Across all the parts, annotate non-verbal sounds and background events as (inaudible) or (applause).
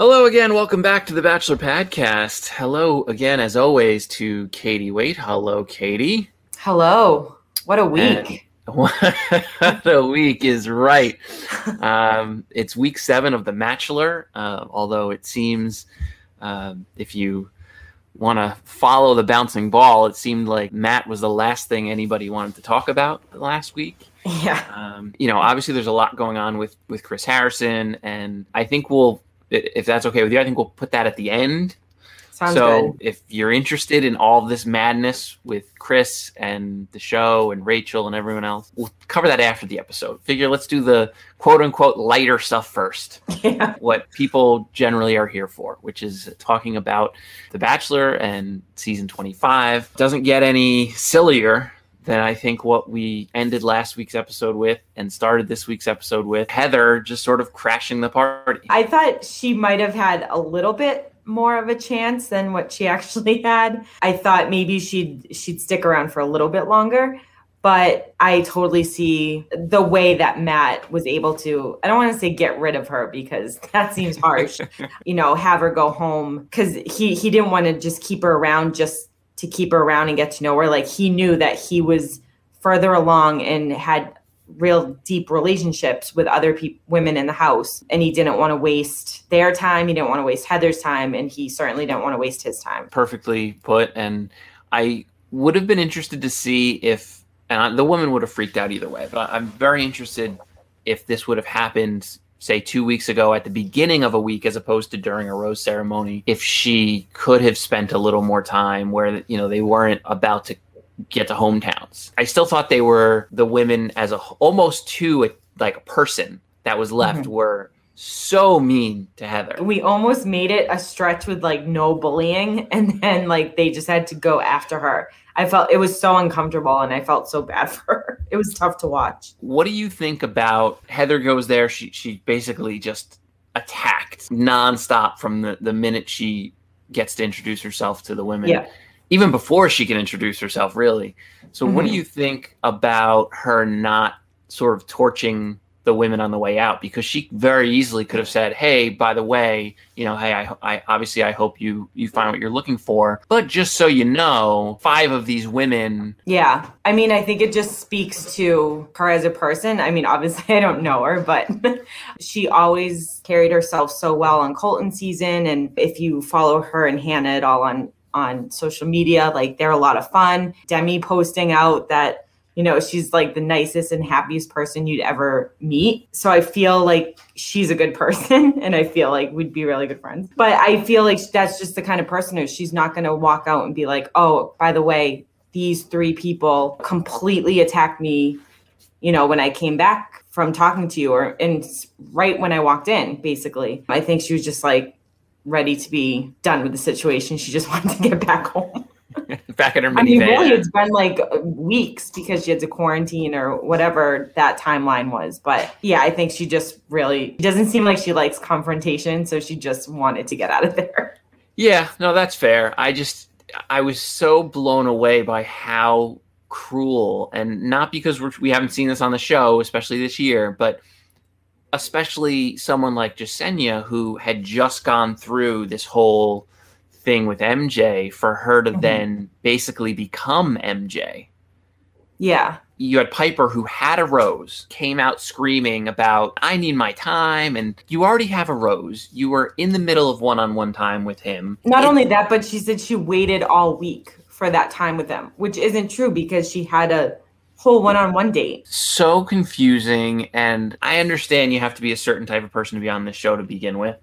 Hello again. Welcome back to the Bachelor Podcast. Hello again, as always, to Katie Wait. Hello, Katie. Hello. What a week. And (laughs) what a week is right. Um, it's week seven of The Bachelor, uh, although it seems um, if you want to follow the bouncing ball, it seemed like Matt was the last thing anybody wanted to talk about last week. Yeah. Um, you know, obviously there's a lot going on with with Chris Harrison, and I think we'll, if that's okay with you, I think we'll put that at the end. Sounds so good. if you're interested in all this madness with Chris and the show and Rachel and everyone else, we'll cover that after the episode. Figure let's do the quote unquote lighter stuff first. (laughs) Yeah. What people generally are here for, which is talking about The Bachelor and season 25. Doesn't get any sillier than I think what we ended last week's episode with and started this week's episode with. Heather just sort of crashing the party. I thought she might have had a little bit more of a chance than what she (laughs) actually had. I thought maybe she'd she'd stick around for a little bit longer, but I totally see the way that Matt was able to I don't want to say get rid of her because (laughs) that seems harsh. (laughs) you know, have her go home cuz he he didn't want to just keep her around just to keep her around and get to know her like he knew that he was further along and had real deep relationships with other peop women in the house and he didn't want to waste their time he didn't want to waste heather's time and he certainly didn't want to waste his time perfectly put. And I would have been interested to see if, and I, the woman would have freaked out either way, but I, I'm very interested if this would have happened, say, two weeks ago at the beginning of a week as opposed to during a rose ceremony, if she could have spent a little more time where, you know, they weren't about to get to hometowns. I still thought they were the women as a almost to a, like a person that was left mm-hmm. were so mean to Heather. we almost made it a stretch with like no bullying (laughs) and then like they just had to go after her i felt it was so uncomfortable and i felt so bad (laughs) for her it was tough to watch What do you think about Heather goes there? She she basically just attacked nonstop from the, the minute she gets to introduce herself to the women. Yeah. Even before she can introduce herself, really. So what do Mhm. you think about her not sort of torching the women on the way out? Because she very easily could have said, Hey, by the way, you know, hey, I, I obviously I hope you you find what you're looking for. But just so you know, five of these women Yeah. I mean, I think it just speaks to her as a person. I mean, obviously, (laughs) I don't know her, but (laughs) she always carried herself so well on Colton season. And if you follow her and Hannah at all on, on social media, like they're a lot of fun. Demi posting out that, you know, she's like the nicest and happiest person you'd ever meet. So I feel like she's a good (laughs) person and I feel like we'd be really good friends. But I feel like that's just the kind of person who she's not going to walk out and be like, oh, by the way, these three people completely attacked me, you know, when I came back from talking to you or and right when I walked in, basically. I think she was just like ready to be done with the situation. She just (laughs) wanted to get back home. (laughs) back in her I mean, really, it's been like weeks because she had to quarantine or whatever that timeline was. But yeah, I think she just really doesn't seem like she likes confrontation. So she just wanted to get out of there. Yeah, no, that's fair. I just I was so blown away by how cruel, and not because we're, we haven't seen this on the show, especially this year, but especially someone like Jessenia who had just gone through this whole thing with MJ for her to Mhm. then basically become MJ Yeah. You had Piper who had a rose, came out screaming about, I need my time. And you already have a rose. You were in the middle of one on one time with him. Not It- only that, but she said she waited all week for that time with him, which isn't true because she had a whole one on one date. so confusing and i understand you have to be a certain type of person to be on this show to begin with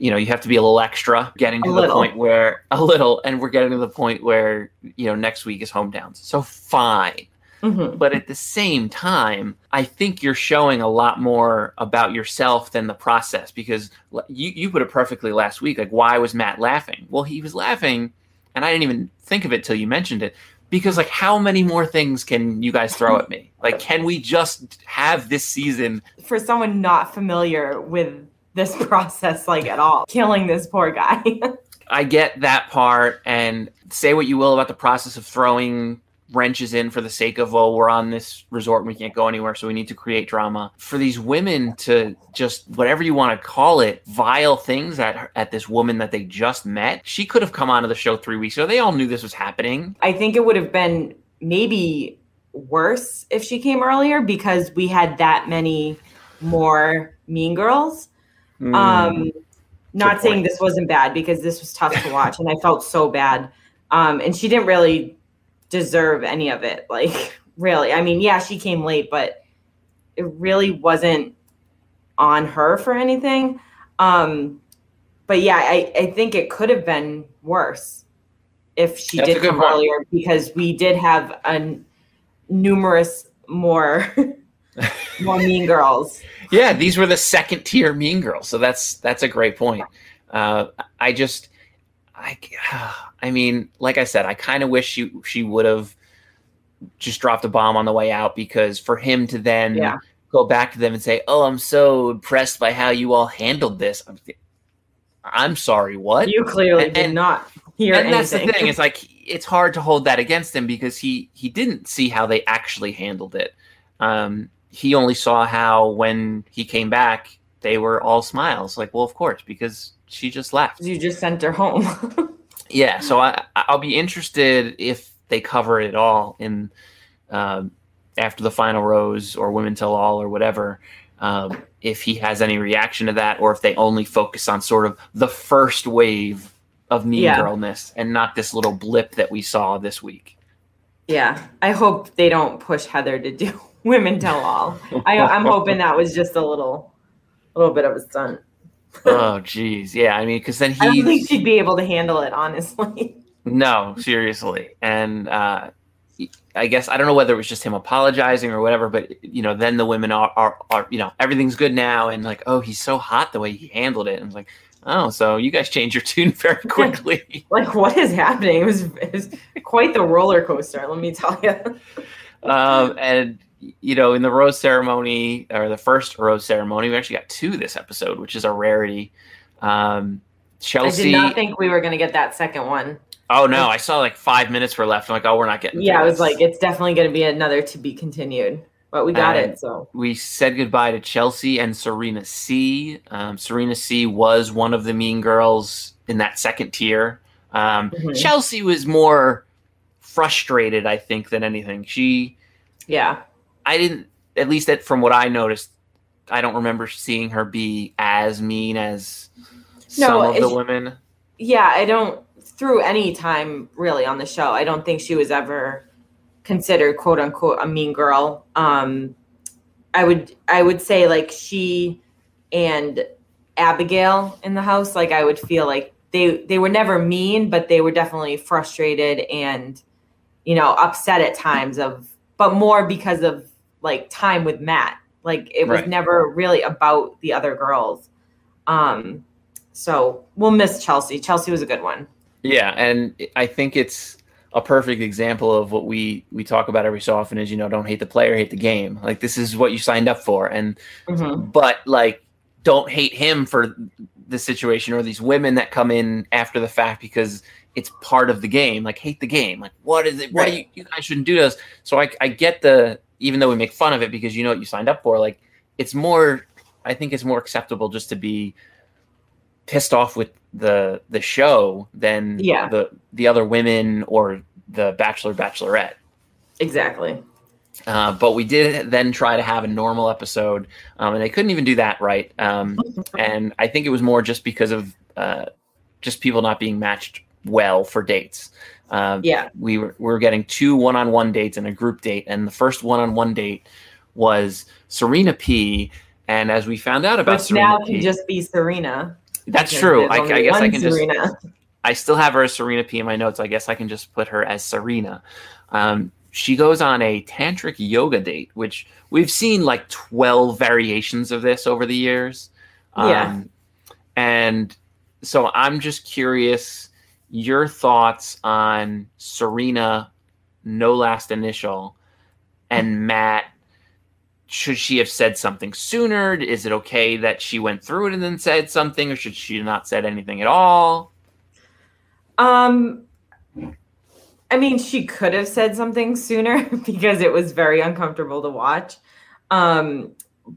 you know you have to be a little extra getting A to the little. point where a little and we're getting to the point where you know next week is hometowns so fine. Mhm. but at the same time i think you're showing a lot more about yourself than the process because you, you put it perfectly last week. Like why was matt laughing? Well he was laughing and i didn't even think of it till you mentioned it because like how many more things can you guys throw at me? Like can we just have this season For someone not familiar with this (laughs) process, like at all, killing this poor guy. (laughs) i get that part and say what you will about the process of throwing wrenches in for the sake of oh we're on this resort and we can't go anywhere so we need to create drama for these women to just whatever you want to call it vile things at her, at this woman that they just met she could have come onto the show three weeks ago they all knew this was happening I think it would have been maybe worse if she came earlier because we had that many more mean girls. Um, not saying this wasn't bad because this was tough to watch and I felt so bad. Um, and she didn't really deserve any of it. Like, (laughs) really. I mean, yeah, she came late, but it really wasn't on her for anything. Um, but yeah, I, I think it could have been worse if she That's did come point. earlier because we did have a numerous more (laughs) (laughs) more mean girls. yeah these were the second tier mean girls so that's that's a great point uh, i just i (sighs) i mean like i said i kind of wish she she would have just dropped a bomb on the way out because for him to then Yeah. go back to them and say oh i'm so impressed by how you all handled this i'm, I'm sorry what You clearly And- did and- not hear and anything. that's the thing it's like it's hard to hold that against him because he he didn't see how they actually handled it um he only saw how when he came back they were all smiles like well of course because she just left you just sent her home. (laughs) yeah so i i'll be interested if they cover it all in um after the final rose or women tell all or whatever um, if he has any reaction to that or if they only focus on sort of the first wave of mean Yeah. girlness and not this little blip that we saw this week yeah, I hope they don't push Heather to do women tell all. I, I'm hoping that was just a little, a little bit of a stunt. oh geez yeah i mean because then he. I don't think she'd be able to handle it, honestly. no seriously and uh I guess I don't know whether it was just him apologizing or whatever, but you know, then the women are, are, are you know, everything's good now, and like, oh, he's so hot the way he handled it, and like, oh, so you guys change your tune (laughs) very quickly. Like, what is happening? It was, it was quite the roller coaster, let me tell you. um, and you know, in the rose ceremony or the first rose ceremony, we actually got two this episode, which is a rarity. Um, Chelsea. I did not think we were going to get that second one. oh no, I saw like five minutes were left. I'm like, oh, we're not getting. Yeah, I was this. like, it's definitely going to be another to be continued, but we got And- it. So we said goodbye to Chelsea and Serena C. Um, Serena C was one of the mean girls in that second tier. Um, Mhm. Chelsea was more frustrated, I think, than anything. She, yeah, I didn't, at least that from what I noticed, I don't remember seeing her be as mean as No, some of the women. yeah, I don't through any time really on the show. I don't think she was ever considered quote unquote a mean girl. Um, I would I would say like she and Abigail in the house. Like I would feel like they they were never mean, but they were definitely frustrated and you know upset at times of, but more because of like time with Matt. Like it was Right. never really about the other girls. Um, so we'll miss Chelsea. Chelsea was a good one. Yeah, and I think it's a perfect example of what we we talk about every so often is you know don't hate the player, hate the game. Like this is what you signed up for, and Mhm. but like don't hate him for the situation or these women that come in after the fact because it's part of the game. Like hate the game. Like what is it? What you, you guys shouldn't do this. So I I get the even though we make fun of it because you know what you signed up for. Like it's more. I think it's more acceptable just to be pissed off with the the show than Yeah. the the other women or the bachelor bachelorette. Exactly. Uh, but we did then try to have a normal episode, um, and they couldn't even do that right. Um, (laughs) and I think it was more just because of uh, just people not being matched well for dates. Uh, Yeah. we were we were getting two one-on-one dates and a group date, and the first one-on-one date was Serena P. And as we found out about Which Serena now P, can just be Serena. that's true. I, I guess I can just Serena. I still have her as Serena P in my notes. I guess I can just put her as Serena. Um, she goes on a tantric yoga date, which we've seen like 12 variations of this over the years. Yeah. Um, and so I'm just curious your thoughts on Serena, no last initial, and Matt. Should she have said something sooner? Is it okay that she went through it and then said something, or should she not said anything at all? Um, I mean, she could have said something sooner (laughs) because it was very uncomfortable to watch. Um,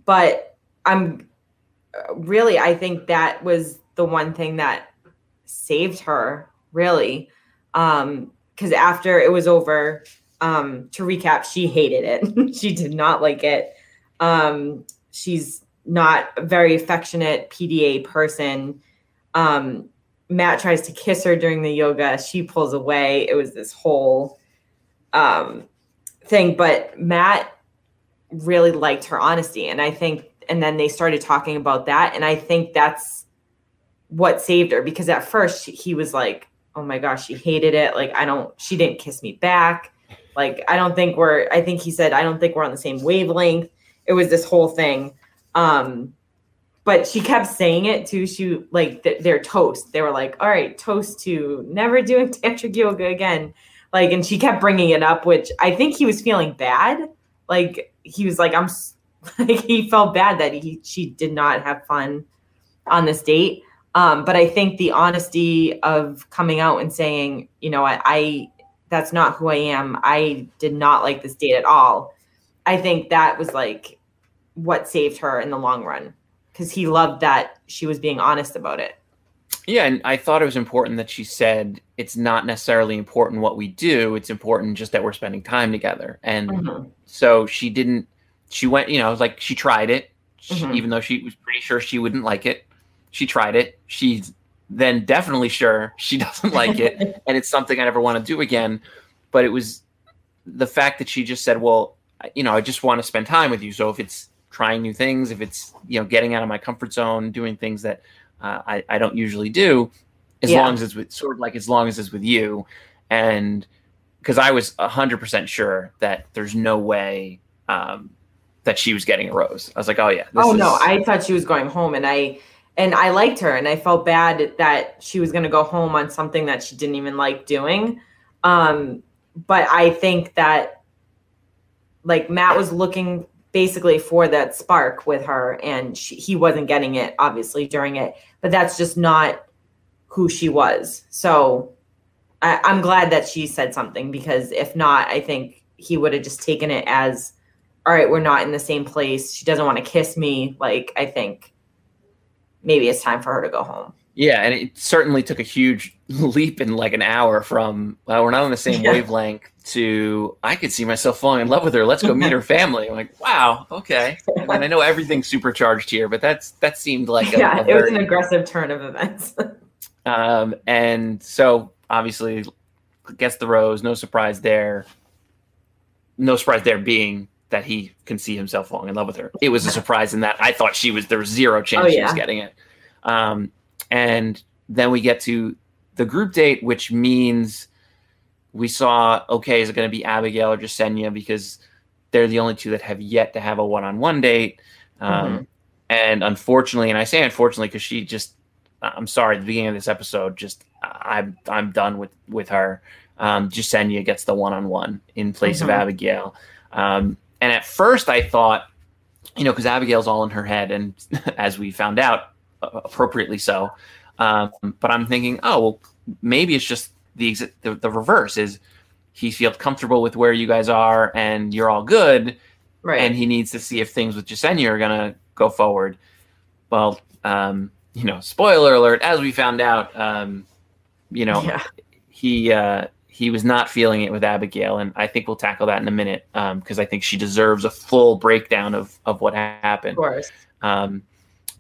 but I'm really, I think that was the one thing that saved her, really. Um, because after it was over, um, to recap, she hated it. (laughs) she did not like it. Um, she's not a very affectionate PDA person. Um, Matt tries to kiss her during the yoga. She pulls away. It was this whole um, thing. But Matt really liked her honesty. And I think, and then they started talking about that. And I think that's what saved her because at first he was like, oh my gosh, she hated it. Like, I don't, she didn't kiss me back. Like, I don't think we're, I think he said, I don't think we're on the same wavelength. It was this whole thing. Um, but she kept saying it too. She like th- their toast. They were like, "All right, toast to never doing (laughs) tantric yoga again." Like, and she kept bringing it up, which I think he was feeling bad. Like he was like, "I'm," (laughs) like he felt bad that he she did not have fun on this date. Um, but I think the honesty of coming out and saying, you know, I, I that's not who I am. I did not like this date at all. I think that was like what saved her in the long run because he loved that she was being honest about it. Yeah, and I thought it was important that she said it's not necessarily important what we do, it's important just that we're spending time together. And Mhm. so she didn't she went, you know, like she tried it, she, Mhm. even though she was pretty sure she wouldn't like it. She tried it. She's then definitely sure she (laughs) doesn't like it (laughs) and it's something I never want to do again. But it was the fact that she just said, "Well, you know, I just want to spend time with you. So if it's trying new things, if it's you know getting out of my comfort zone, doing things that uh, I I don't usually do, as Yeah. long as it's with sort of like as long as it's with you, and because I was hundred percent sure that there's no way um, that she was getting a rose. I was like, oh yeah, this oh is- no, I thought she was going home, and I and I liked her, and I felt bad that she was going to go home on something that she didn't even like doing. Um, but I think that like Matt was looking basically for that spark with her, and she, he wasn't getting it obviously during it. But that's just not who she was. So I, I'm glad that she said something because if not, I think he would have just taken it as all right, we're not in the same place. She doesn't want to kiss me. Like, I think maybe it's time for her to go home. Yeah, and it certainly took a huge (laughs) leap in like an hour from uh, we're not on the same Yeah. wavelength to I could see myself falling in love with her. Let's go meet her (laughs) family. I'm like, wow, okay. And I know everything's supercharged here, but that's that seemed like a, yeah, a it was an aggressive turn of events. (laughs) um, and so obviously gets the rose. No surprise there. No surprise there being that he can see himself falling in love with her. It was a surprise in that I thought she was there was zero chance Oh, she was getting it. Um, and then we get to the group date, which means we saw okay, is it going to be Abigail or Jessenia because they're the only two that have yet to have a one-on-one date. Um, And unfortunately, and I say unfortunately because she just I'm sorry, at the beginning of this episode, just I'm I'm done with with her. Um, Jessenia gets the one on one in place of Mhm. Abigail. Um, and at first, I thought, you know, because Abigail's all in her head, and (laughs) as we found out, appropriately so. Um, but I'm thinking, oh, well, maybe it's just the, ex- the the reverse is he feels comfortable with where you guys are, and you're all good, right. and he needs to see if things with Jessenia are gonna go forward. Well, um, you know, spoiler alert, as we found out, um, you know, yeah. he uh, he was not feeling it with Abigail, and I think we'll tackle that in a minute because um, I think she deserves a full breakdown of of what happened. Of course. Um,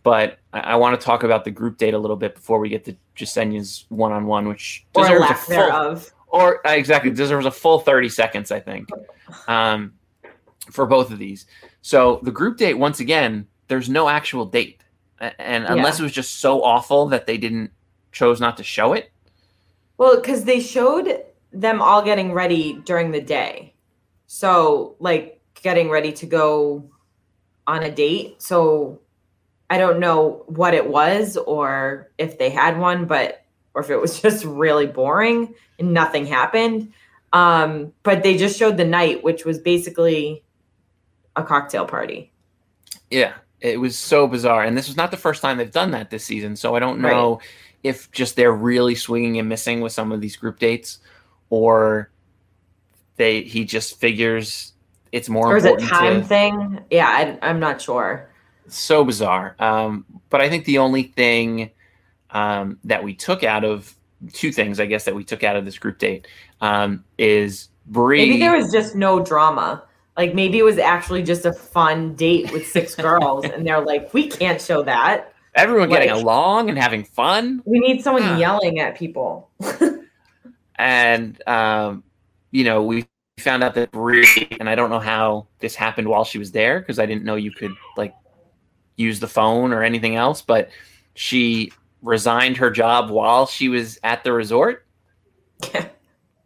but I, I want to talk about the group date a little bit before we get to Jessenia's one on one, which Or deserves a full, thereof. or uh, exactly deserves a full 30 seconds i think um, for both of these so the group date once again there's no actual date and unless it was just so awful that they didn't chose not to show it Well, because they showed them all getting ready during the day. So, like, getting ready to go on a date. So, I don't know what it was or if they had one, but, or if it was (laughs) just really boring and nothing happened. Um, but they just showed the night, which was basically a cocktail party. yeah it was so bizarre and this was not the first time they've done that this season so i don't know if just they're really swinging and missing with some of these group dates or they he just figures it's more Or is it time to, thing? Yeah, I, I'm not sure. so bizarre. Um, but I think the only thing um, that we took out of two things, I guess, that we took out of this group date um, is Bri. Maybe there was just no drama. Like maybe it was actually just a fun date with six (laughs) girls, and they're like, we can't show that. everyone getting along and having fun, We need someone Ah. yelling at people. (laughs) and um, you know we found out that Bri, and I don't know how this happened while she was there because I didn't know you could like use the phone or anything else, but she resigned her job while she was at the resort.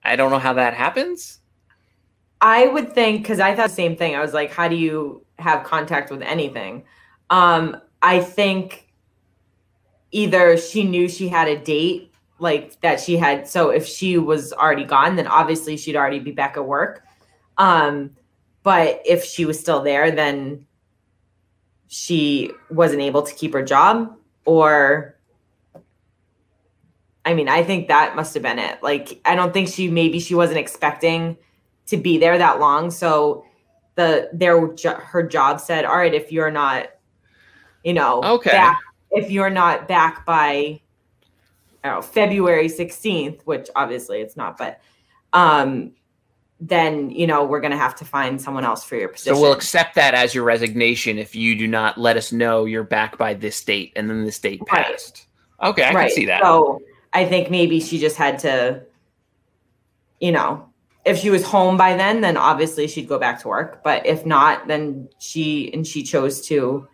I don't know how that happens. I would think because I thought the same thing. I was like, how do you have contact with anything? Um, I think either she knew she had a date, like that she had. So if she was already gone, then obviously she'd already be back at work. Um, but if she was still there, then she wasn't able to keep her job, or I mean, I think that must have been it. Like, I don't think she maybe she wasn't expecting to be there that long. So the their her job said, "All right, if you're not, you know, Okay. back, if you're not back by, know, February 16th, which obviously it's not, but um, then you know we're gonna have to find someone else for your position." So we'll accept that as your resignation if you do not let us know you're back by this date and then this date Right. passed. Okay, I can see that. So I think maybe she just had to, you know, if she was home by then, then obviously she'd go back to work. But if not, then she and she chose to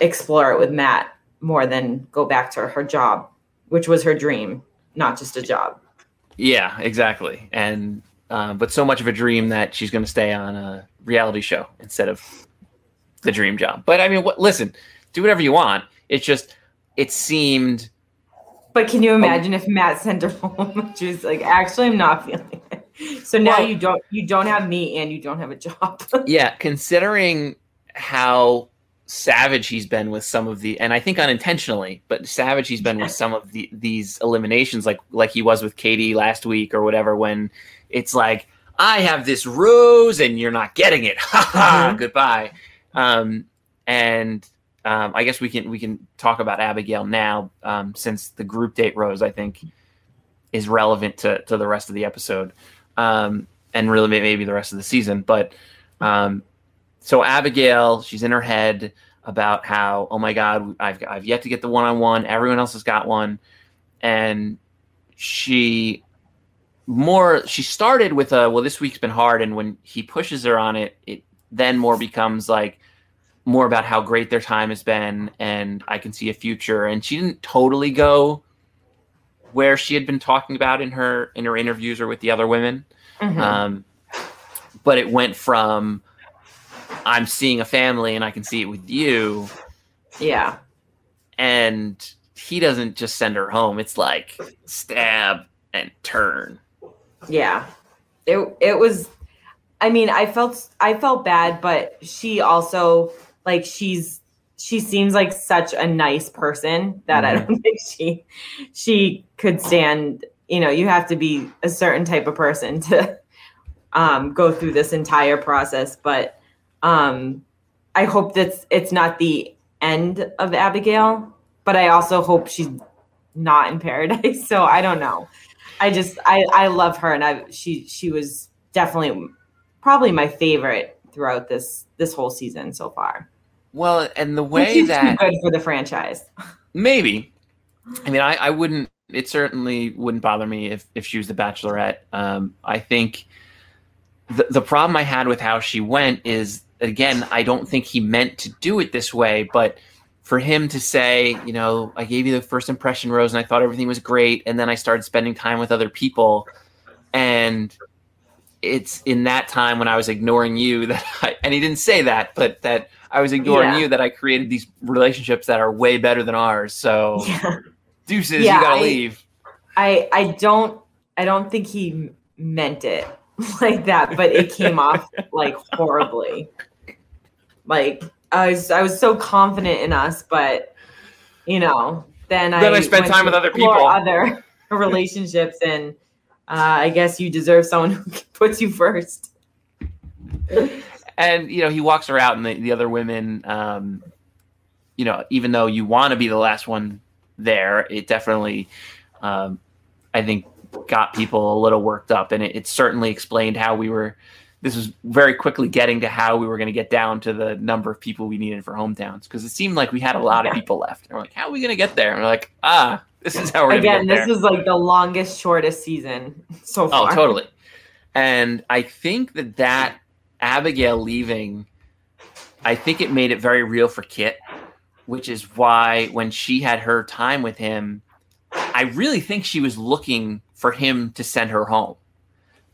explore it with Matt more than go back to her job, which was her dream, not just a job. yeah, exactly. And uh, but so much of a dream that she's going to stay on a reality show instead of the dream job. But I mean, what? Listen, do whatever you want. It's just it seemed But can you imagine if Matt sent her (laughs) home? She was like, actually, I'm not feeling it. So now Well- you don't you don't have me and you don't have a job. (laughs) yeah, considering how savage he's been with some of the and I think unintentionally, but savage he's been with some of the these eliminations like like he was with Katie last week or whatever when it's like I have this rose and you're not getting it. (laughs) Ha ha Mhm. goodbye. Um and um, I guess we can we can talk about Abigail now um, since the group date rose I think is relevant to to the rest of the episode um, and really maybe the rest of the season. But um, so Abigail, she's in her head about how oh my god I've I've yet to get the one on one. Everyone else has got one, and she more she started with a well this week's been hard and when he pushes her on it it then more becomes like more about how great their time has been and I can see a future and she didn't totally go where she had been talking about in her in her interviews or with the other women Mhm. um, but it went from I'm seeing a family and I can see it with you yeah. and he doesn't just send her home it's like stab and turn Yeah. It it was I mean, I felt I felt bad, but she also like she's she seems like such a nice person that I don't think she she could stand, you know, you have to be a certain type of person to um go through this entire process, but um I hope that it's not the end of Abigail, but I also hope she's not in paradise. (laughs) So I don't know. I just I I love her and I she she was definitely probably my favorite throughout this this whole season so far. Well, and the way that good for the franchise. (laughs) maybe, I mean, I, I wouldn't. It certainly wouldn't bother me if if she was the Bachelorette. Um, I think the the problem I had with how she went is again, I don't think he meant to do it this way, but for him to say, you know, I gave you the first impression rose and I thought everything was great, and then I started spending time with other people, and it's in that time when I was ignoring you (laughs) that I, and he didn't say that, but that I was ignoring Yeah. you that I created these relationships that are way better than ours. So (laughs) Yeah. deuces, Yeah, you gotta I- leave. I I don't I don't think he meant it (laughs) like that, but it came off like (laughs) horribly. Like I was I was so confident in us, but you know, then I Then I spent time with other people. other (laughs) relationships, and uh, I guess you deserve someone who puts you first. and you know he walks her out and the, the other women um you know even though you want to be the last one there it definitely um i think got people a little worked up and it, it certainly explained how we were this was very quickly getting to how we were going to get down to the number of people we needed for hometowns because it seemed like we had a lot of people left and we're like how are we going to get there and we're like ah this is how we're Again, get this was like the longest, shortest season so far. Oh, totally. And I think that that Abigail leaving, I think it made it very real for Kit, which is why when she had her time with him, I really think she was looking for him to send her home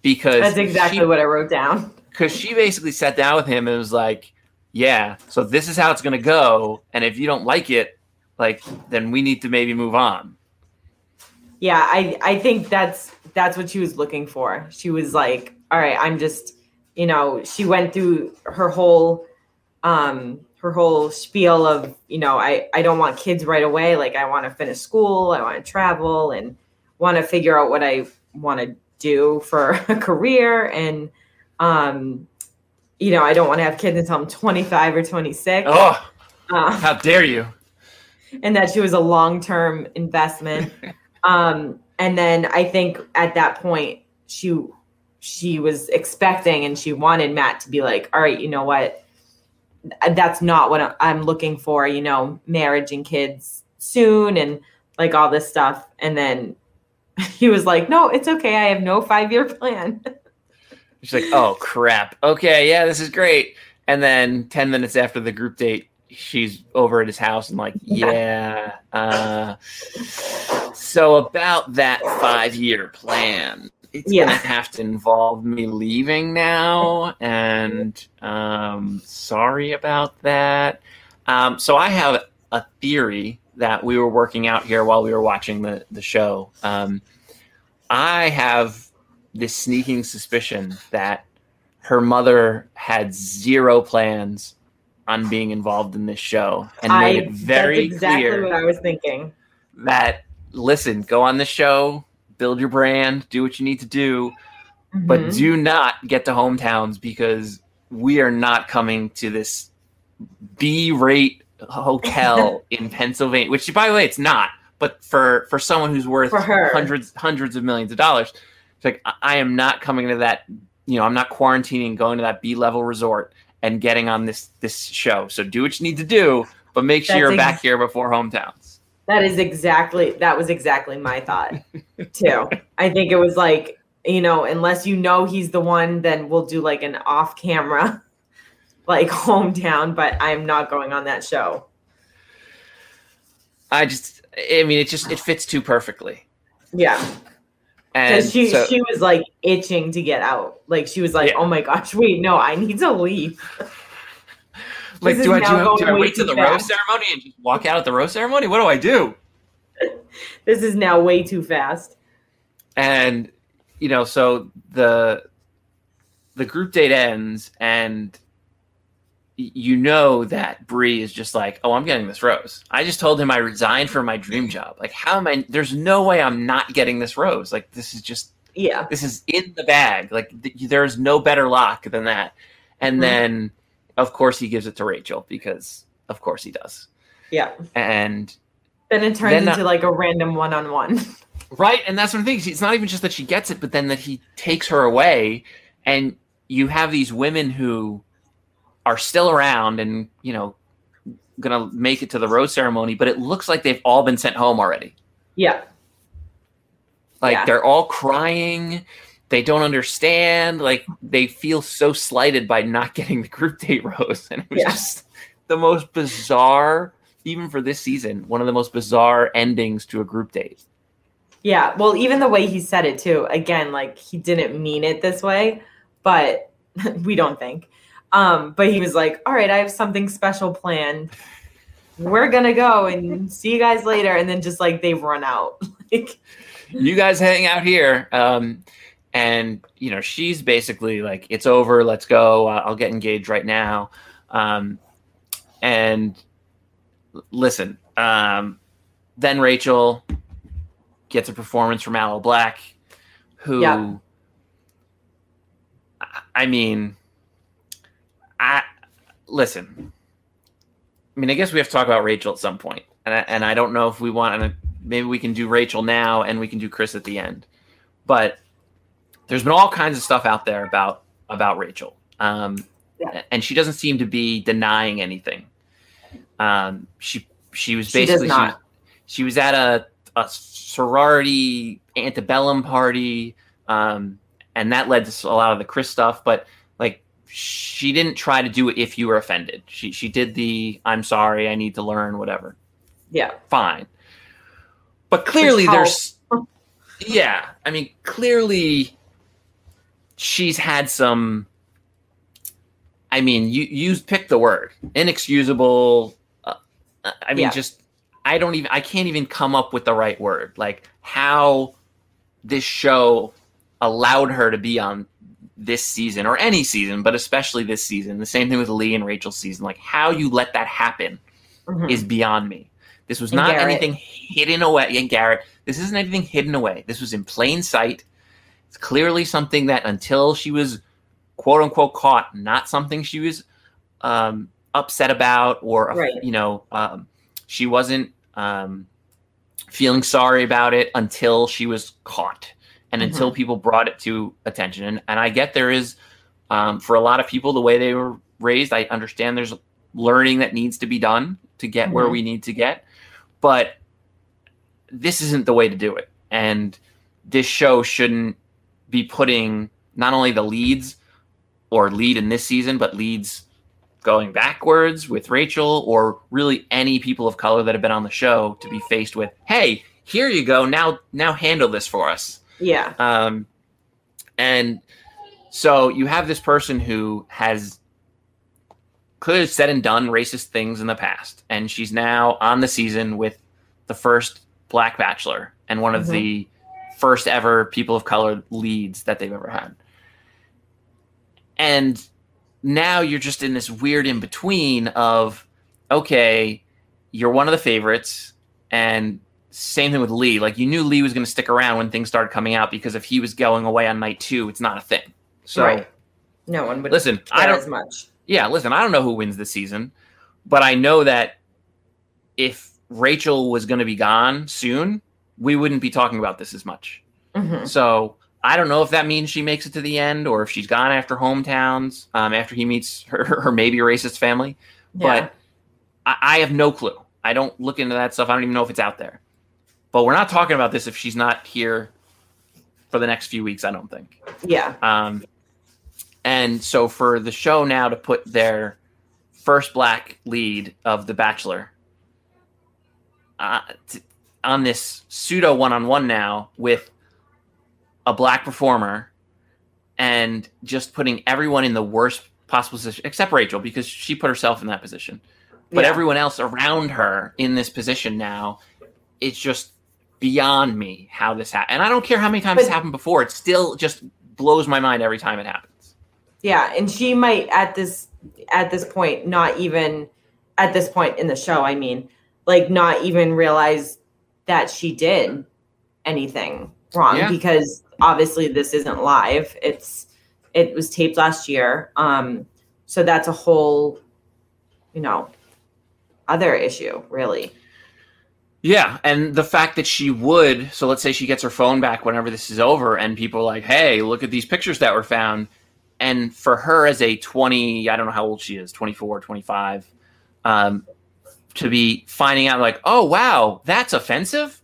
because That's exactly she, what I wrote down. (laughs) because she basically sat down with him and was like, "Yeah, so this is how it's going to go, and if you don't like it, like then we need to maybe move on." Yeah, I I think that's that's what she was looking for. She was like, all right, I'm just, you know, she went through her whole um her whole spiel of, you know, I I don't want kids right away, like I want to finish school, I want to travel and want to figure out what I want to do for (laughs) a career and um you know, I don't want to have kids until I'm 25 or 26. Oh, Uh, how dare you! and that she was a long-term investment. (laughs) um, and then I think at that point she she was expecting and she wanted Matt to be like, all right, you know what? That's not what I'm looking for, you know, marriage and kids soon and like all this stuff. And then (laughs) he was like, no, it's okay. I have no five-year plan. She's like, oh crap. Okay, yeah, this is great. And then 10 minutes after the group date, she's over at his house and like, yeah. Uh, so about that five year plan, it's Yeah. gonna have to involve me leaving now. And um, sorry about that. Um, so I have a theory that we were working out here while we were watching the, the show. Um, I have this sneaking suspicion that her mother had zero plans on being involved in this show and made it very that's exactly clear what I was thinking. that listen, go on the show, build your brand, do what you need to do, but Mhm. do not get to hometowns because we are not coming to this B-rate hotel (laughs) in Pennsylvania. Which, by the way, it's not. But for for someone who's worth hundreds hundreds of millions of dollars, it's like I, I am not coming to that. You know, I'm not quarantining, going to that B-level resort and getting on this this show. So do what you need to do, but make sure That's you're ex- back here before hometowns. That is exactly that was exactly my thought (laughs) too. I think it was like, you know, unless you know he's the one, then we'll do like an off camera like (laughs) hometown, but I'm not going on that show. I just, I mean, it just it fits too perfectly. Yeah. And she so, she was like itching to get out. Like she was like, Yeah. Oh my gosh, wait, no, I need to leave. like, do I do, I- do I wait too the rose fast. ceremony and just walk out at the rose ceremony? What do I do? (laughs) This is now way too fast. And you know, so the the group date ends, and you know that Bri is just like, "Oh, I'm getting this rose." I just told him I resigned from my dream job. Like, how am I? There's no way I'm not getting this rose. Like, this is just Yeah. this is in the bag. Like th- there's no better lock than that. And Mhm. then, of course, he gives it to Rachel because, of course, he does. Yeah. And Then it turns Then, into like a random one on one. Right, and that's one thing. It's not even just that she gets it, but then that he takes her away, and you have these women who are still around and you know gonna make it to the rose ceremony, but it looks like they've all been sent home already. Yeah. Like Yeah. they're all crying. They don't understand. Like they feel so slighted by not (laughs) getting the group date rose, and it was Yeah. just the most bizarre, even for this season, one of the most bizarre endings to a group date. Yeah. Well, even the way he said it too, again, like he didn't mean it this way, but (laughs) we don't think. Um, but he was like, All right, I have something special planned. We're gonna go and see you guys later. And then just like they've run out. (laughs) like you guys hang out here. Um, and you know, she's basically like, it's over. Let's go. I'll get engaged right now. Um, and listen, um, then Rachel gets a performance from Aloe Blacc, who, Yeah. I mean, I listen. I mean, I guess we have to talk about Rachel at some point, and I, and I don't know if we want. And maybe we can do Rachel now, and we can do Chris at the end. But there's been all kinds of stuff out there about about Rachel, um, Yeah. and she doesn't seem to be denying anything. Um, she she was She basically not. She, she was at a a sorority antebellum party, um, and that led to a lot of the Chris stuff. But like, she didn't try to do it if you were offended. She she did the I'm sorry, I need to learn, whatever. yeah. Fine, but clearly there's (laughs) yeah. I mean, clearly she's had some. I mean, you you pick the word inexcusable. Uh, I mean, Yeah. just I don't even I can't even come up with the right word. Like how this show allowed her to be on this season or any season, but especially this season. The same thing with Lee and Rachel's season. Like how you let that happen Mhm. is beyond me. This was And not Garrett. anything hidden away. And Garrett, this isn't anything hidden away. This was in plain sight. It's clearly something that until she was quote unquote caught, not something she was um, upset about or, Right. you know, um, she wasn't um, feeling sorry about it until she was caught and until Mm-hmm. people brought it to attention. And, and I get there is, um, for a lot of people, the way they were raised, I understand there's learning that needs to be done to get where Mhm. we need to get. But this isn't the way to do it. And this show shouldn't be putting not only the leads or lead in this season, but leads going backwards with Rachel or really any people of color that have been on the show to be faced with, hey, here you go. Now, now handle this for us. Yeah. Um, and so you have this person who has could have said and done racist things in the past, and she's now on the season with the first black bachelor and one of Mhm. the first ever people of color leads that they've ever had. And now you're just in this weird in between of okay, you're one of the favorites, and same thing with Lee. Like you knew Lee was going to stick around when things started coming out because if he was going away on night two, it's not a thing. So Right. No one would listen, I don't. as much. Yeah, listen, I don't know who wins this season, but I know that if Rachel was going to be gone soon, we wouldn't be talking about this as much. Mhm. So I don't know if that means she makes it to the end or if she's gone after hometowns, um, after he meets (laughs) her, her maybe racist family. Yeah. But I, I have no clue. I don't look into that stuff. I don't even know if it's out there. But we're not talking about this if she's not here for the next few weeks. I don't think. yeah. Um, and so for the show now to put their first black lead of The Bachelor uh, t- on this pseudo one on one now with a black performer and just putting everyone in the worst possible position, except Rachel, because she put herself in that position. But Yeah. everyone else around her in this position now, it's just beyond me how this happened. And I don't care how many times But- it's happened before, it still just blows my mind every time it happens. Yeah, and she might at this at this point not even at this point in the show, I mean, like not even realize that she did anything wrong Yeah. because obviously this isn't live. It's it was taped last year. Um so that's a whole you know other issue, really. Yeah, and the fact that she would, so let's say she gets her phone back whenever this is over, and people are like, hey, look at these pictures that were found. And for her as a 20, I don't know how old she is, 24, 25, um, to be finding out like, oh, wow, that's offensive.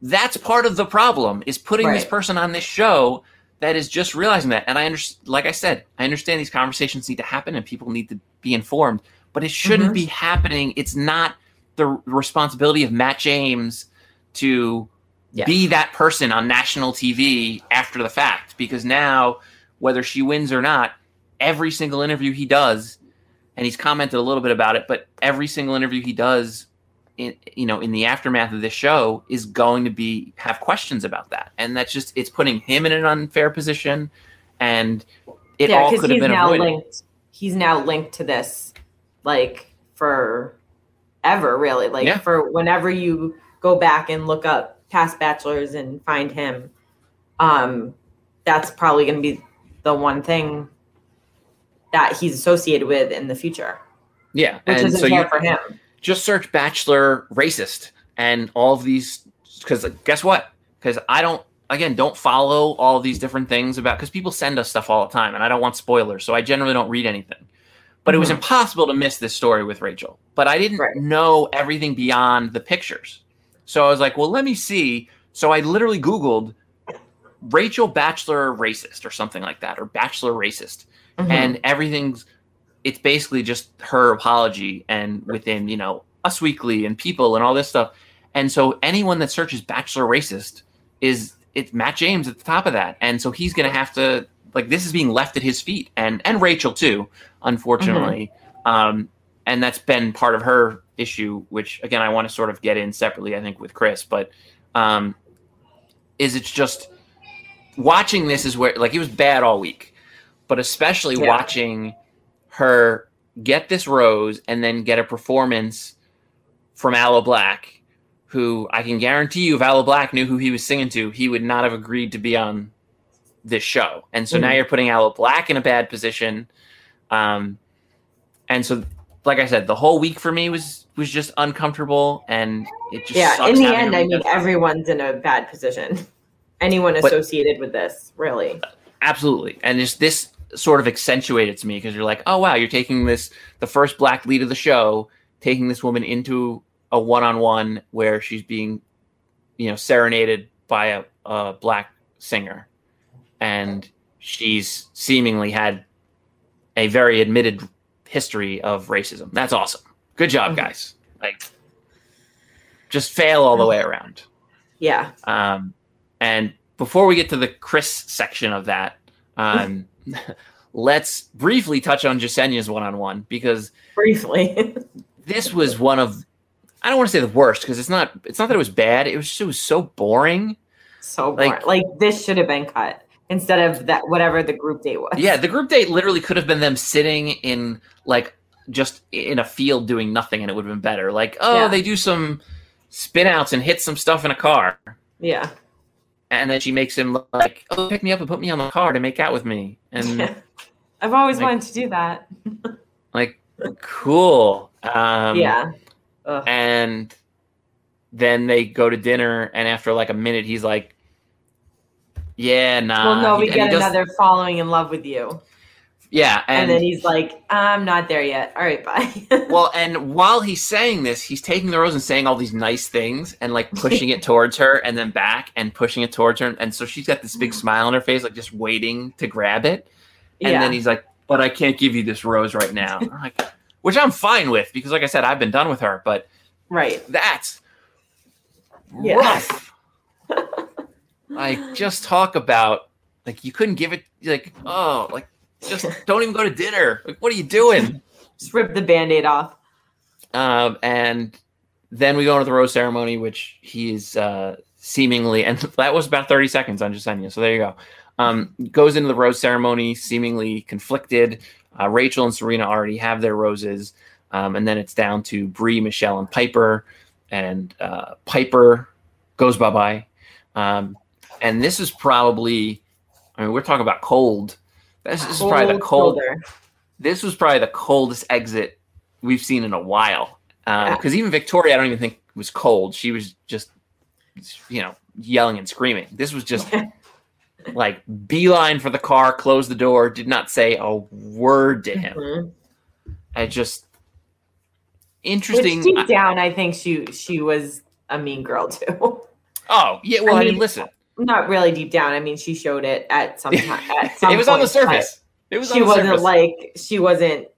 That's part of the problem is putting this person on this show that is just realizing that. And I understand, like I said, I understand these conversations need to happen and people need to be informed, but it shouldn't Mhm. be happening. It's not the responsibility of Matt James to Yeah. be that person on national TV after the fact because now whether she wins or not every single interview he does and he's commented a little bit about it but every single interview he does in you know in the aftermath of this show is going to be have questions about that and that's just it's putting him in an unfair position and it yeah, all could have been now avoided linked. He's now linked to this, like for ever, really. Like Yeah. for whenever you go back and look up past bachelors and find him, um, that's probably going to be the one thing that he's associated with in the future, yeah which and isn't so fair for him. just search bachelor racist and all of these because guess what because i don't again don't follow all these different things about because people send us stuff all the time and i don't want spoilers so i generally don't read anything but it was Mhm. impossible to miss this story with rachel. But i didn't Right. know everything beyond the pictures. So i was like well let me see. So i literally googled rachel bachelor racist or something like that or bachelor racist. Mhm. and everything's it's basically just her apology and within you know us weekly and people and all this stuff. And so anyone that searches bachelor racist is it's matt james at the top of that. And so he's gonna have to like this is being left at his feet and and rachel too unfortunately um and that's been part of her issue which again i want to sort of get in separately i think with chris but um is it's just watching this is where like it was bad all week but especially Yeah. watching her get this rose and then get a performance from Aloe Blacc, who I can guarantee you, if Aloe Blacc knew who he was singing to, he would not have agreed to be on this show. And so now Mhm. you're putting Aloe Blacc in a bad position. Um, and so, like I said, the whole week for me was was just uncomfortable, and it just yeah, in the end, I mean, everyone's in a bad position. (laughs) Anyone But- associated with this, really. absolutely and just this sort of accentuated to me because you're like oh wow you're taking this the first black lead of the show taking this woman into a one-on-one where she's being you know serenaded by a, a black singer and she's seemingly had a very admitted history of racism that's awesome good job Mhm. guys like just fail all the way around Yeah. um, and before we get to the Chris section of that, um, (laughs) let's briefly touch on Jessenia's one on one because Briefly. (laughs) this was one of I don't want to say the worst because it's not it's not that it was bad. It was just, it was so boring. so Like- boring. Like, this should have been cut instead of that whatever the group date was. Yeah, the group date literally could have been them sitting in like just in a field doing nothing, and it would have been better. Like, oh, Yeah. they do some spin outs and hit some stuff in a car, Yeah. and then she makes him like, oh, pick me up and put me on the car to make out with me, and. (laughs) I've always Like- wanted to do that. (laughs) like cool um yeah. Ugh. and then they go to dinner and after like a minute he's like yeah nah well, no, we he get does- another falling in love with you. yeah And, and, then he's like, I'm not there yet. All right, bye. (laughs) well and while he's saying this he's taking the rose and saying all these nice things and like pushing it towards her and then back and pushing it towards her and so she's got this big mm. smile on her face like just waiting to grab it and yeah. then he's like but i can't give you this rose right now like, which i'm fine with because like i said i've been done with her but right. that's Yeah. rough. Like just talk about like you couldn't give it like oh like just (laughs) don't even go to dinner. Like what are you doing? Just rip the band aid off. Um, and then we go into the rose ceremony, which he's uh, seemingly and (laughs) that was about thirty seconds on Jessenia. So there you go. Um, goes into the rose ceremony seemingly conflicted. Uh, Rachel and Serena already have their roses, um, and then it's down to Bri, Michelle, and Piper. And uh, Piper goes bye bye. Um, and this is probably, I mean, we're talking about cold. This, this is probably the cold. shoulder. This was probably the coldest exit we've seen in a while. Because even Victoria, I don't even think was cold. She was just, you know, yelling and screaming. This was just (laughs) like beeline for the car, closed the door, did not say a word to him. Mhm. I just Which interesting. deep down, I think she she was a mean girl too. oh yeah, well I I, mean, mean, listen, Not really deep down. I mean, she showed it at some time. At (laughs) some it was on the surface. It was She on the wasn't surface. like she wasn't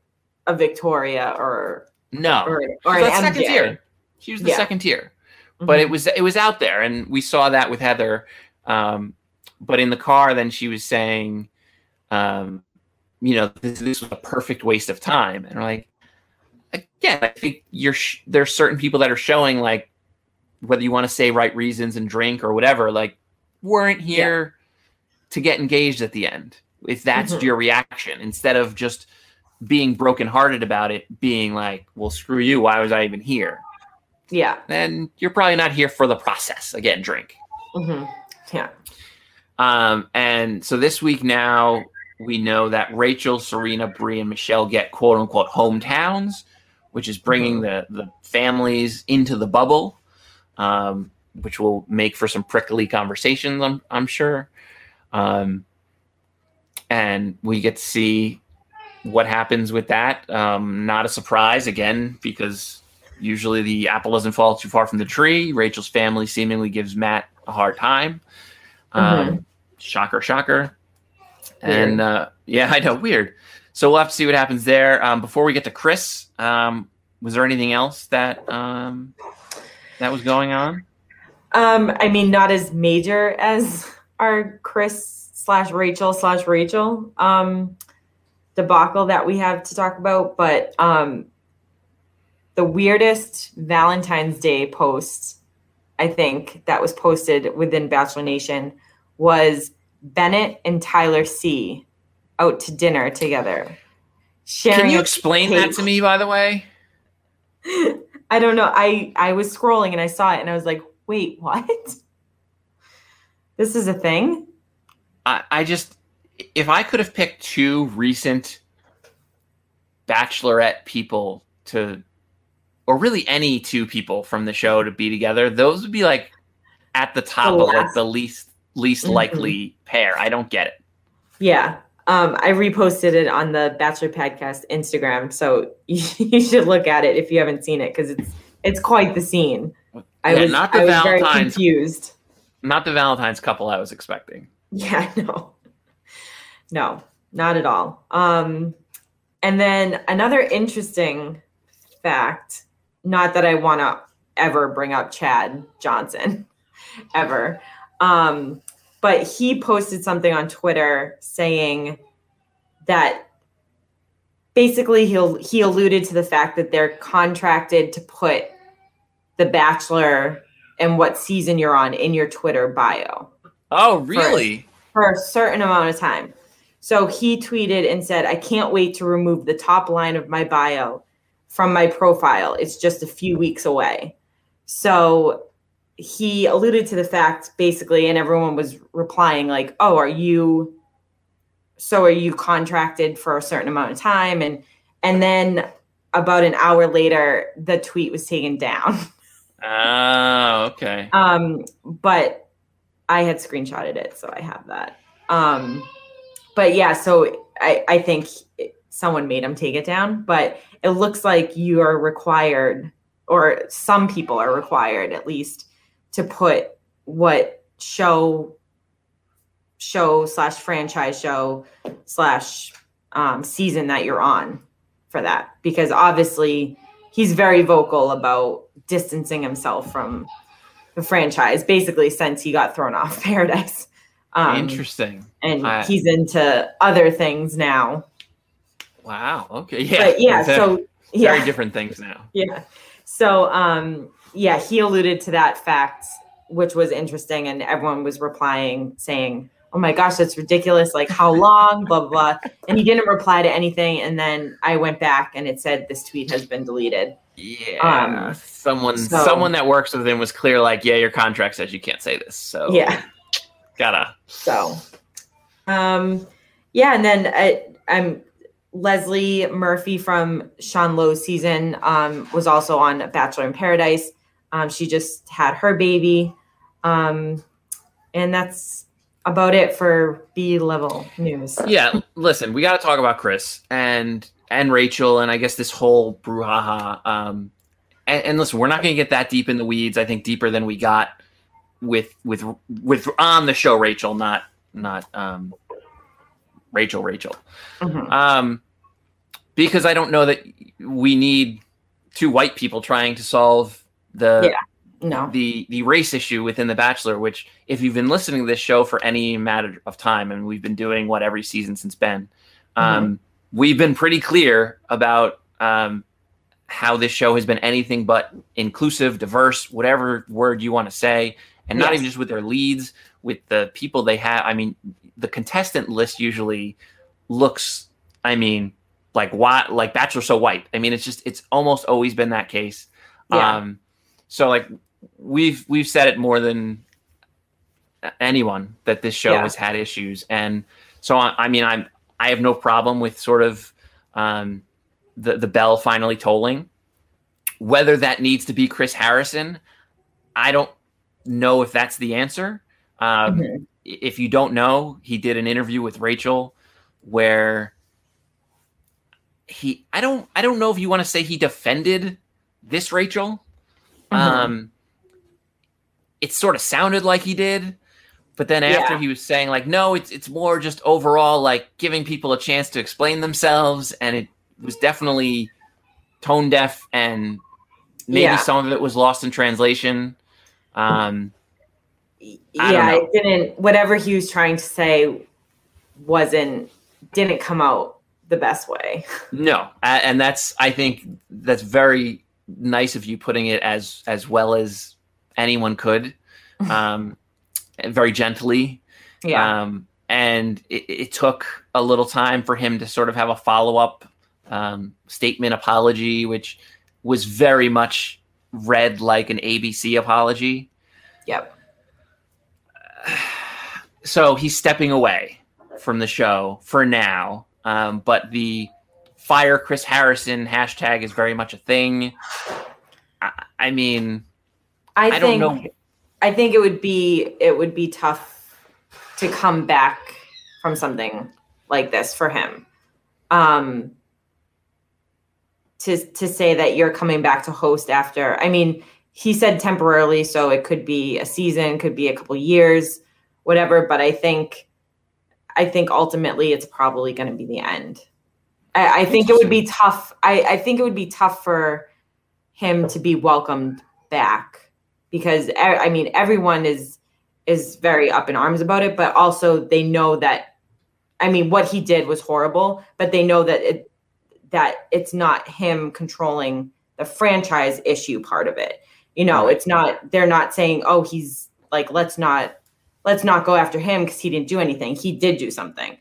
a Victoria or no, or, She or was an second tier. She was the Yeah. second tier. but Mhm. it was it was out there and we saw that with heather um, but in the car then she was saying um, you know this, this was a perfect waste of time and we're like again i think you're sh- there's certain people that are showing like whether you want to say right reasons and drink or whatever like weren't here to get engaged at the end if that's Mhm. your reaction instead of just being brokenhearted about it being like well screw you why was i even here yeah. then you're probably not here for the process. Again, drink. hmm Yeah. Um, and so this week now we know that Rachel, Serena, Bri, and Michelle get quote unquote hometowns, which is bringing the the families into the bubble, um, which will make for some prickly conversations. I'm I'm sure. Um, and we get to see what happens with that. Um, not a surprise again because usually the apple doesn't fall too far from the tree. Rachel's family seemingly gives Matt a hard time. Um, Shocker, shocker. And uh, yeah, (laughs) I know, weird. So we'll have to see what happens there. Um, before we get to Chris, um, was there anything else that um, that was going on? Um, I mean, not as major as our Chris slash Rachel slash Rachel um, debacle that we have to talk about, but um, the weirdest Valentine's Day post I think that was posted within Bachelor Nation was Bennett and Tyler C out to dinner together. Can you explain that to me, by the way? (laughs) I don't know. I I was scrolling and I saw it and I was like, wait, (laughs) what? This is a thing? I, I just, if I could have picked two recent Bachelorette people to, or really any two people from the show to be together, those would be like at the top The of like the least least Mhm. likely pair. I don't get it. Yeah. Um, I reposted it on the Bachelor Podcast Instagram, so you, (laughs) you should look at it if you haven't seen it because it's it's quite the scene. I Yeah, was not the I was very Valentine's- confused. Not the Valentine's couple I was expecting. Yeah, (laughs) no. No, not at all. Um, and then another interesting fact, not that I want to ever bring up Chad Johnson, (laughs) ever. Um, but he posted something on Twitter saying that basically he'll he alluded to the fact that they're contracted to put the bachelor and what season you're on in your Twitter bio Oh, really? for a certain amount of time. So he tweeted and said, I can't wait to remove the top line of my bio from my profile. It's just a few weeks away. So he alluded to the fact basically, and everyone was replying, like, Oh, are you so are you contracted for a certain amount of time? And and then about an hour later, the tweet was taken down. (laughs) Oh, okay. Um, but I had screenshotted it, so I have that. Um, but yeah, so I, I think someone made him take it down, but it looks like you are required, or some people are required at least, to put what show, show slash franchise show slash um, season that you're on for that, because obviously he's very vocal about distancing himself from the franchise basically since he got thrown off (laughs) Paradise. Um, Interesting. and I- he's into other things now. Wow. Okay. Yeah. But yeah, so very different things now. (laughs) yeah. So um, yeah, he alluded to that fact, which was interesting, and everyone was replying saying, "Oh my gosh, that's ridiculous! Like how long?" blah blah blah. And he didn't reply to anything. And then I went back and it said this tweet has been deleted. Yeah. Um, someone so- someone that works with him was clear like, yeah, your contract says you can't say this. So Yeah. gotta So, um, yeah, and then I, I'm Leslie Murphy from Sean Lowe's season um, was also on Bachelor in Paradise. Um, she just had her baby. Um, and that's about it for B level news. Yeah, listen, we got to talk about Chris and and Rachel, and I guess this whole brouhaha. Um, and, and listen, we're not going to get that deep in the weeds. I think deeper than we got with with with on the show, Rachel, not not um, Rachel, Rachel. Mhm. Um, because I don't know that we need two white people trying to solve the Yeah. No. the the race issue within the Bachelor. Which, if you've been listening to this show for any matter of time, and we've been doing what every season since Ben, um, we've been pretty clear about um, how this show has been anything but inclusive, diverse, whatever word you want to say, and not even just with their leads, with the people they have. I mean, the contestant list usually looks, I mean, like what, like Bachelor so white. I mean, it's just it's almost always been that case. Yeah. Um, so like we've we've said it more than anyone that this show Yeah. has had issues, and so I, I mean I'm I have no problem with sort of um, the the bell finally tolling. Whether that needs to be Chris Harrison, I don't know if that's the answer. Um, Mhm. If you don't know, he did an interview with Rachel where he I don't I don't know if you want to say he defended this Rachel. Mhm. Um, it sort of sounded like he did, but then after Yeah. he was saying like, no, it's it's more just overall like giving people a chance to explain themselves, and it was definitely tone deaf, and maybe Yeah. some of it was lost in translation. Um, I yeah, it didn't. Whatever he was trying to say wasn't didn't come out the best way. (laughs) no, and that's I think that's very nice of you putting it as as well as anyone could, (laughs) um, very gently. Yeah, Um, and it, it took a little time for him to sort of have a follow up um, statement apology, which was very much read like an ABC apology. yep. (sighs) So he's stepping away from the show for now. Um, but the fire Chris Harrison hashtag is very much a thing. I, I mean, I, I don't think know. I think it would be it would be tough to come back from something like this for him. Um to to say that you're coming back to host after. I mean, he said temporarily, so it could be a season, could be a couple years, whatever, but I think I think ultimately it's probably going to be the end. I, I think it would be tough. I, I think it would be tough for him to be welcomed back because I mean everyone is is very up in arms about it, but also they know that I mean what he did was horrible, but they know that it that it's not him controlling the franchise issue part of it. You know, it's not they're not saying, "Oh, he's like let's not let's not go after him because he didn't do anything. He did do something."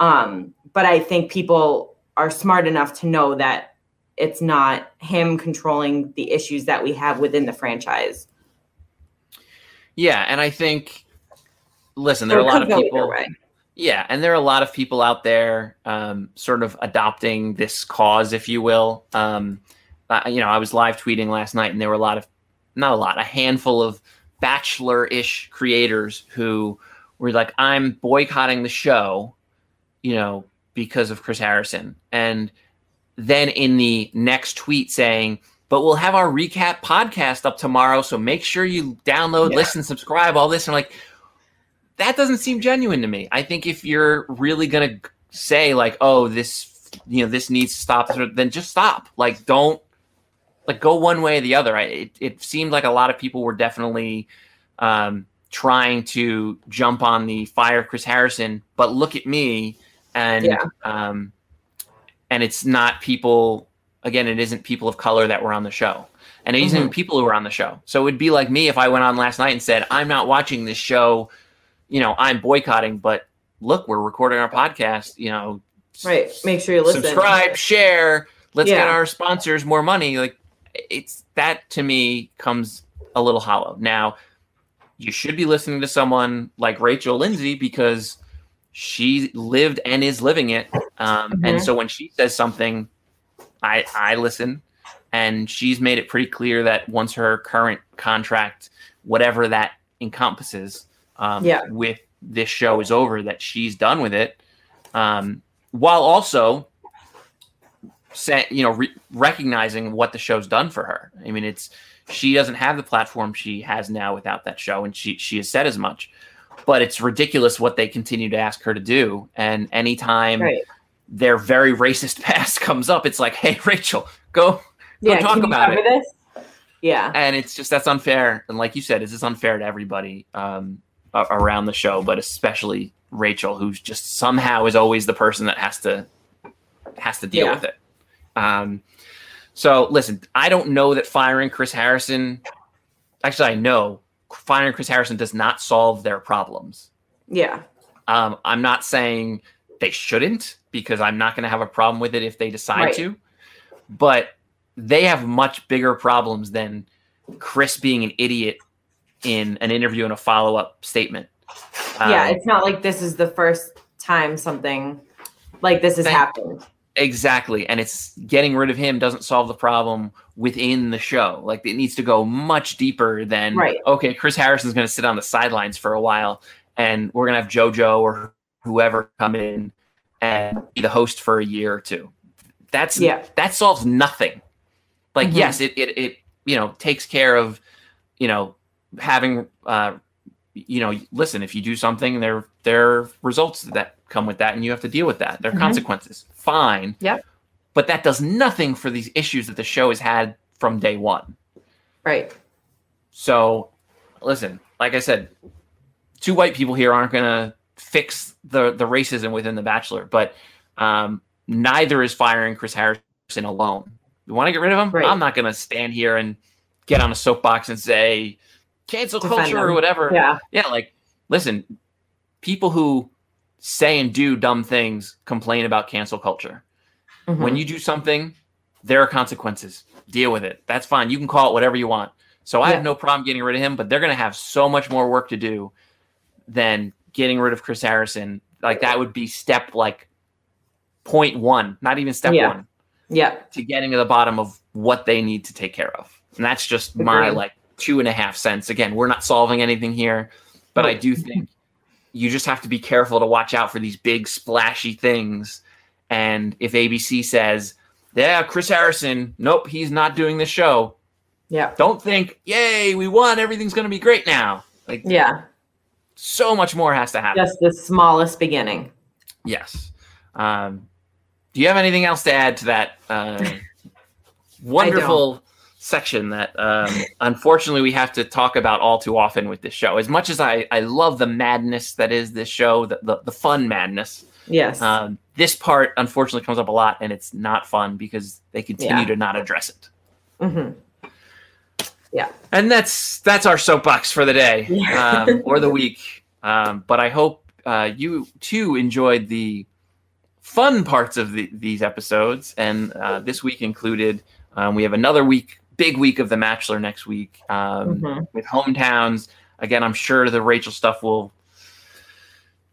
Um, but I think people are smart enough to know that it's not him controlling the issues that we have within the franchise. Yeah, and I think, listen, there are a lot of people. Yeah, and there are a lot of people out there, um, sort of adopting this cause, if you will. Um, uh, you know, I was live tweeting last night, and there were a lot of, not a lot, a handful of bachelor-ish creators who were like, "I'm boycotting the show," you know, because of Chris Harrison, and then in the next tweet saying, "But we'll have our recap podcast up tomorrow, so make sure you download, Yeah. listen, subscribe, all this." And I'm like, that doesn't seem genuine to me. I think if you're really gonna say like, "Oh, this, you know, this needs to stop," then just stop. Like, don't like go one way or the other. I, it it seemed like a lot of people were definitely um, trying to jump on the fire Chris Harrison, but look at me and Yeah. um, and it's not people. Again, it isn't people of color that were on the show. And it isn't even people who were on the show. So it would be like me if I went on last night and said, I'm not watching this show you know, I'm boycotting, but look, we're recording our podcast, you know, Right. Make sure you listen. subscribe, share, let's get our sponsors more money. Like it's that to me comes a little hollow. Now, you should be listening to someone like Rachel Lindsay because she lived and is living it. Um, And Mhm. so when she says something, I I listen. and she's made it pretty clear that once her current contract, whatever that encompasses, um, Yeah. with this show is over, that she's done with it. Um, while also, say, you know, re- recognizing what the show's done for her. I mean, it's she doesn't have the platform she has now without that show, and she she has said as much. But it's ridiculous what they continue to ask her to do, and anytime Right. Their very racist (laughs) past comes up, it's like, hey, Rachel, go go Yeah. talk about it. this? Yeah. And it's just that's unfair, and like you said, it's just unfair to everybody um, around the show, but especially Rachel, who's just somehow is always the person that has to has to deal Yeah. with it. Um, so listen, I don't know that firing Chris Harrison. Actually, I know firing Chris Harrison does not solve their problems. Yeah. Um, I'm not saying they shouldn't because I'm not going to have a problem with it if they decide Right. to, but they have much bigger problems than Chris being an idiot in an interview and a follow up statement. yeah. Um, It's not like this is the first time something like this has Thank- happened. Exactly. And it's getting rid of him doesn't solve the problem within the show. Like it needs to go much deeper than Right. okay, Chris Harrison's gonna sit on the sidelines for a while and we're gonna have JoJo or whoever come in and be the host for a year or two. That's Yeah. that solves nothing. Like Mhm. yes, it, it it you know takes care of you know having uh you know listen if you do something there there are results that come with that and you have to deal with that there are Mhm. consequences fine Yep. but that does nothing for these issues that the show has had from day one Right. so listen like i said two white people here aren't going to fix the the racism within the bachelor but um neither is firing chris harrison alone. You want to get rid of him? Right. i'm not going to stand here and get on a soapbox and say cancel Defend culture or whatever. Yeah. yeah like listen people who say and do dumb things complain about cancel culture. Mhm. when you do something there are consequences. Deal with it. That's fine. You can call it whatever you want. So i Yeah. have no problem getting rid of him but they're going to have so much more work to do than getting rid of chris harrison like that would be step like point one not even step Yeah. one yeah. to getting to the bottom of what they need to take care of. And that's just my like two and a half cents. Again, we're not solving anything here, but I do think you just have to be careful to watch out for these big splashy things. And if ABC says, yeah, Chris Harrison, nope, he's not doing the show. Yeah. Don't think, yay, we won, everything's going to be great now. Like Yeah. So much more has to happen. Just the smallest beginning. Yes. Um, do you have anything else to add to that uh, (laughs) wonderful section that um, unfortunately we have to talk about all too often with this show? As much as I, I love the madness that is this show, the, the, the fun madness, Yes. um, this part unfortunately comes up a lot and it's not fun because they continue Yeah. to not address it. hmm Yeah. And that's that's our soapbox for the day Yeah. um, or the (laughs) week. Um, but I hope uh, you too enjoyed the fun parts of the, these episodes. And uh, this week included, um, we have another week, big week of the Matchler next week um, Mhm. with hometowns. Again, I'm sure the Rachel stuff will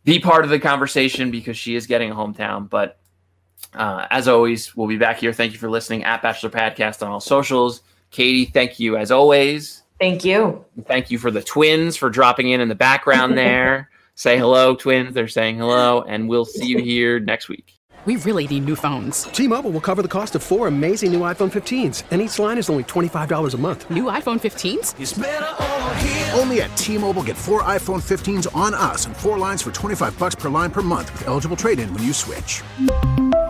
be part of the conversation because she is getting a hometown. But uh, as always, we'll be back here. Thank you for listening at Bachelor Podcast on all socials. Katie, thank you as always. Thank you. Thank you for the twins for dropping in in the background (laughs) there. Say hello, twins. They're saying hello, and we'll see you here next week. We really need new phones. T-Mobile will cover the cost of four amazing new iPhone 15s, and each line is only $25 a month. New iPhone 15s? Only at T-Mobile get four iPhone 15s on us and four lines for 25 bucks per line per month with eligible trade-in when you switch.